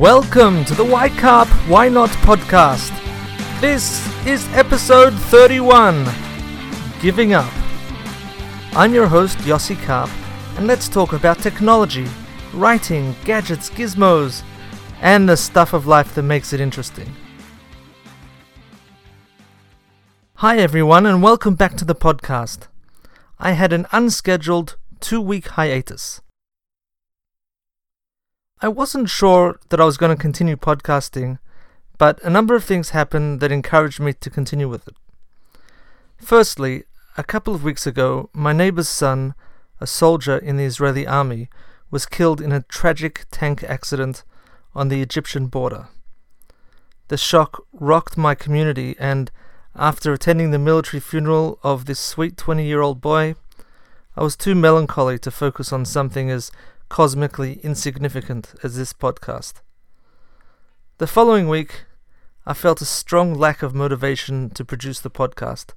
Welcome to the Why Karp, Why Not podcast. This is episode 31 Giving Up. I'm your host, Yossi Karp, and let's talk about technology, writing, gadgets, gizmos, and the stuff of life that makes it interesting. Hi, everyone, and welcome back to the podcast. I had an unscheduled two week hiatus. I wasn't sure that I was going to continue podcasting, but a number of things happened that encouraged me to continue with it. Firstly, a couple of weeks ago, my neighbor's son, a soldier in the Israeli army, was killed in a tragic tank accident on the Egyptian border. The shock rocked my community, and after attending the military funeral of this sweet 20 year old boy, I was too melancholy to focus on something as cosmically insignificant as this podcast. The following week, I felt a strong lack of motivation to produce the podcast.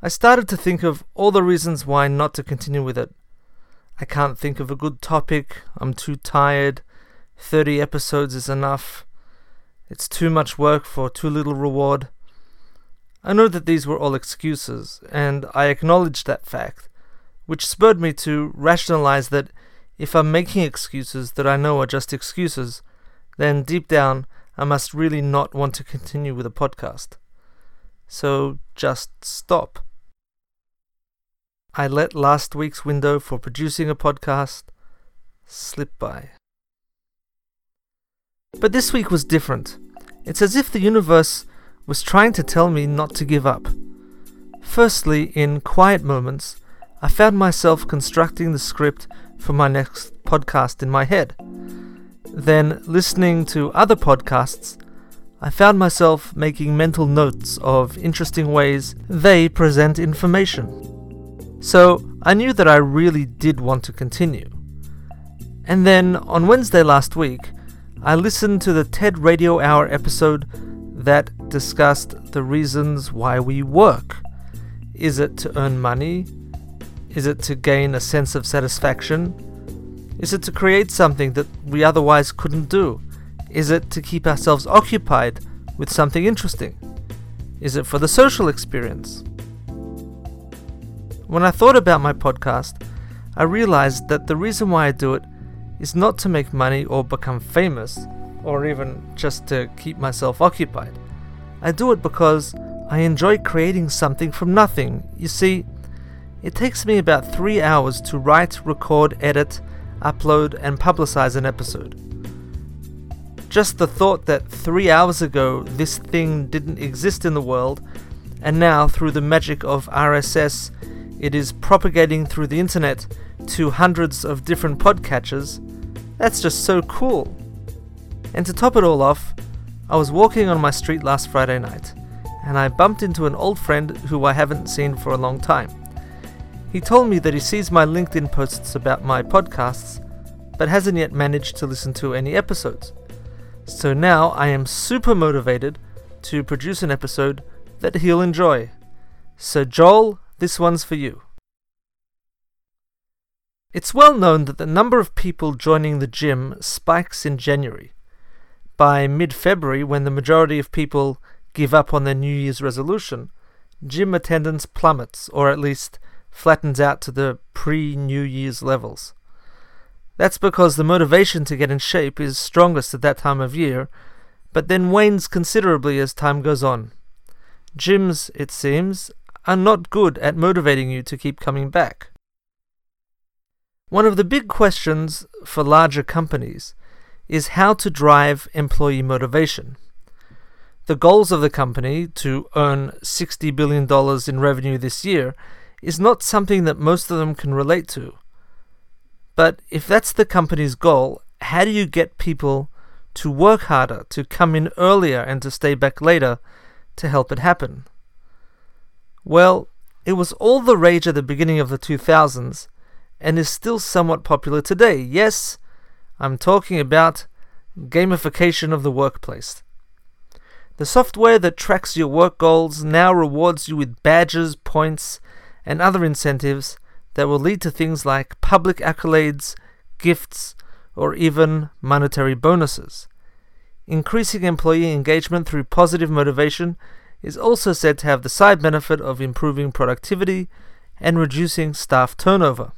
I started to think of all the reasons why not to continue with it. I can't think of a good topic, I'm too tired, 30 episodes is enough, it's too much work for too little reward. I know that these were all excuses, and I acknowledged that fact, which spurred me to rationalize that if I'm making excuses that I know are just excuses, then deep down I must really not want to continue with a podcast. So just stop. I let last week's window for producing a podcast slip by. But this week was different. It's as if the universe was trying to tell me not to give up. Firstly, in quiet moments, I found myself constructing the script for my next podcast in my head. Then, listening to other podcasts, I found myself making mental notes of interesting ways they present information. So, I knew that I really did want to continue. And then, on Wednesday last week, I listened to the TED Radio Hour episode that discussed the reasons why we work. Is it to earn money? Is it to gain a sense of satisfaction? Is it to create something that we otherwise couldn't do? Is it to keep ourselves occupied with something interesting? Is it for the social experience? When I thought about my podcast, I realized that the reason why I do it is not to make money or become famous, or even just to keep myself occupied. I do it because I enjoy creating something from nothing. You see, it takes me about three hours to write, record, edit, upload, and publicize an episode. Just the thought that three hours ago this thing didn't exist in the world, and now through the magic of RSS, it is propagating through the internet to hundreds of different podcatchers, that's just so cool. And to top it all off, I was walking on my street last Friday night, and I bumped into an old friend who I haven't seen for a long time. He told me that he sees my LinkedIn posts about my podcasts, but hasn't yet managed to listen to any episodes. So now I am super motivated to produce an episode that he'll enjoy. So, Joel, this one's for you. It's well known that the number of people joining the gym spikes in January. By mid February, when the majority of people give up on their New Year's resolution, gym attendance plummets, or at least flattens out to the pre New Year's levels. That's because the motivation to get in shape is strongest at that time of year, but then wanes considerably as time goes on. Gyms, it seems, are not good at motivating you to keep coming back. One of the big questions for larger companies is how to drive employee motivation. The goals of the company to earn $60 billion in revenue this year is not something that most of them can relate to. But if that's the company's goal, how do you get people to work harder, to come in earlier, and to stay back later to help it happen? Well, it was all the rage at the beginning of the 2000s and is still somewhat popular today. Yes, I'm talking about gamification of the workplace. The software that tracks your work goals now rewards you with badges, points, and other incentives that will lead to things like public accolades, gifts, or even monetary bonuses. Increasing employee engagement through positive motivation is also said to have the side benefit of improving productivity and reducing staff turnover.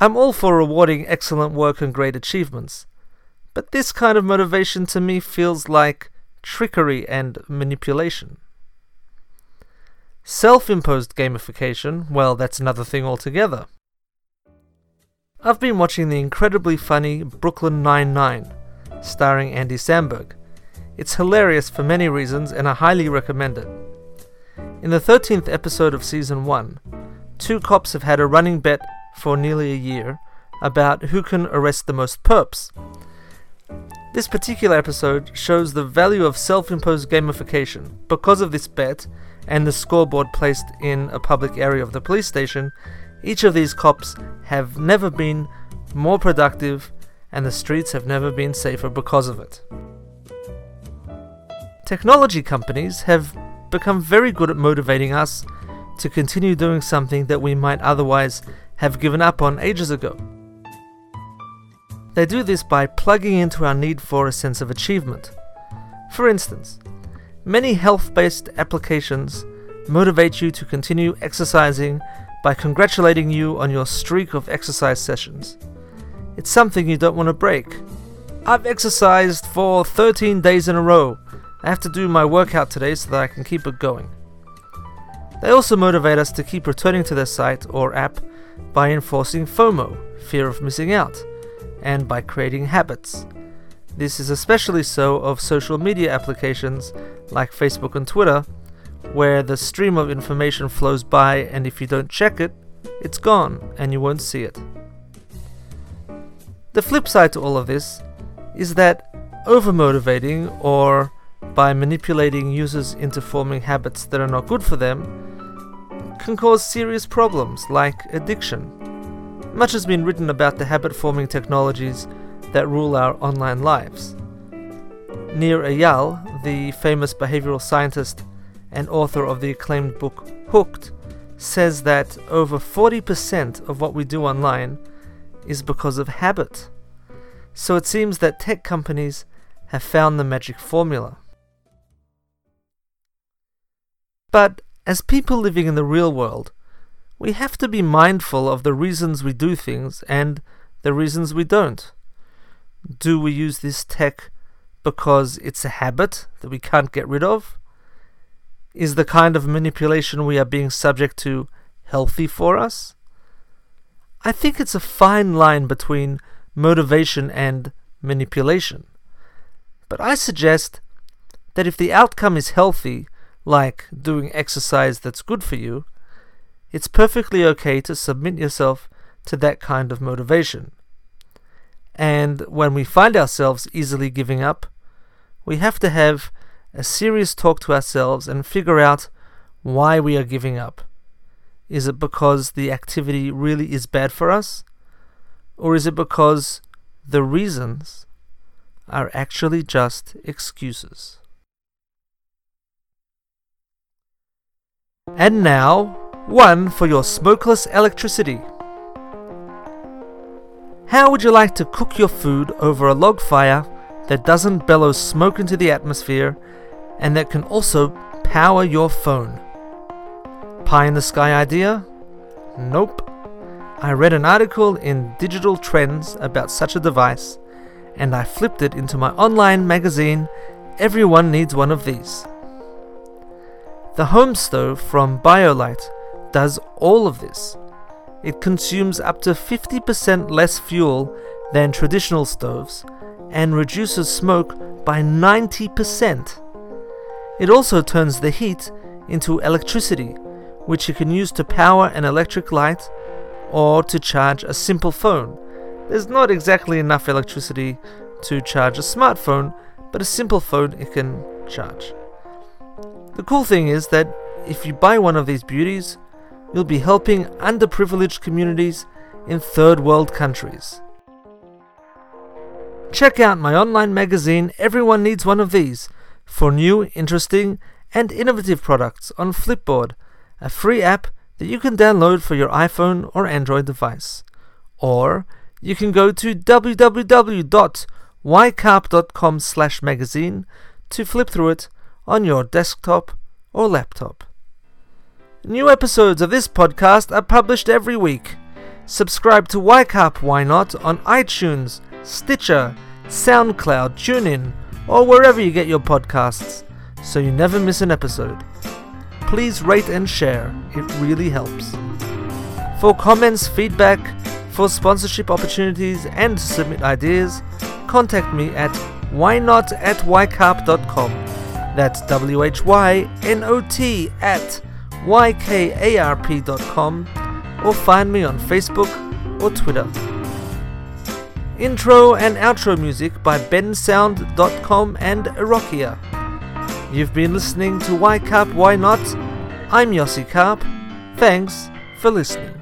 I'm all for rewarding excellent work and great achievements, but this kind of motivation to me feels like trickery and manipulation. Self imposed gamification, well, that's another thing altogether. I've been watching the incredibly funny Brooklyn Nine-Nine, starring Andy Samberg. It's hilarious for many reasons, and I highly recommend it. In the 13th episode of season 1, two cops have had a running bet for nearly a year about who can arrest the most perps. This particular episode shows the value of self imposed gamification. Because of this bet and the scoreboard placed in a public area of the police station, each of these cops have never been more productive and the streets have never been safer because of it. Technology companies have become very good at motivating us to continue doing something that we might otherwise have given up on ages ago. They do this by plugging into our need for a sense of achievement. For instance, many health based applications motivate you to continue exercising by congratulating you on your streak of exercise sessions. It's something you don't want to break. I've exercised for 13 days in a row. I have to do my workout today so that I can keep it going. They also motivate us to keep returning to their site or app by enforcing FOMO, fear of missing out, and by creating habits. This is especially so of social media applications like Facebook and Twitter, where the stream of information flows by, and if you don't check it, it's gone and you won't see it. The flip side to all of this is that overmotivating or by manipulating users into forming habits that are not good for them can cause serious problems like addiction. Much has been written about the habit forming technologies that rule our online lives. Nir Eyal, the famous behavioral scientist and author of the acclaimed book Hooked, says that over 40% of what we do online is because of habit. So it seems that tech companies have found the magic formula. But as people living in the real world, we have to be mindful of the reasons we do things and the reasons we don't. Do we use this tech because it's a habit that we can't get rid of? Is the kind of manipulation we are being subject to healthy for us? I think it's a fine line between motivation and manipulation. But I suggest that if the outcome is healthy, like doing exercise that's good for you, it's perfectly okay to submit yourself to that kind of motivation. And when we find ourselves easily giving up, we have to have a serious talk to ourselves and figure out why we are giving up. Is it because the activity really is bad for us? Or is it because the reasons are actually just excuses? And now, one for your smokeless electricity. How would you like to cook your food over a log fire that doesn't bellow smoke into the atmosphere and that can also power your phone? Pie in the sky idea? Nope. I read an article in Digital Trends about such a device and I flipped it into my online magazine Everyone Needs One of These. The home stove from BioLite does all of this. It consumes up to 50% less fuel than traditional stoves and reduces smoke by 90%. It also turns the heat into electricity, which you can use to power an electric light or to charge a simple phone. There's not exactly enough electricity to charge a smartphone, but a simple phone it can charge. The cool thing is that if you buy one of these beauties, you'll be helping underprivileged communities in third world countries. Check out my online magazine Everyone Needs One of These for new, interesting, and innovative products on Flipboard, a free app that you can download for your iPhone or Android device. Or you can go to www.ykarp.com slash magazine to flip through it on your desktop or laptop. New episodes of this podcast are published every week. Subscribe to YCarp Why Not on iTunes, Stitcher, SoundCloud, TuneIn, or wherever you get your podcasts so you never miss an episode. Please rate and share, it really helps. For comments, feedback, for sponsorship opportunities, and to submit ideas, contact me at whynot at ykarp.com. That's W H Y N O T at ykarp.com or find me on Facebook or Twitter. Intro and outro music by bensound.com and Erokia. You've been listening to Why Karp Why Not? I'm Yossi Karp. Thanks for listening.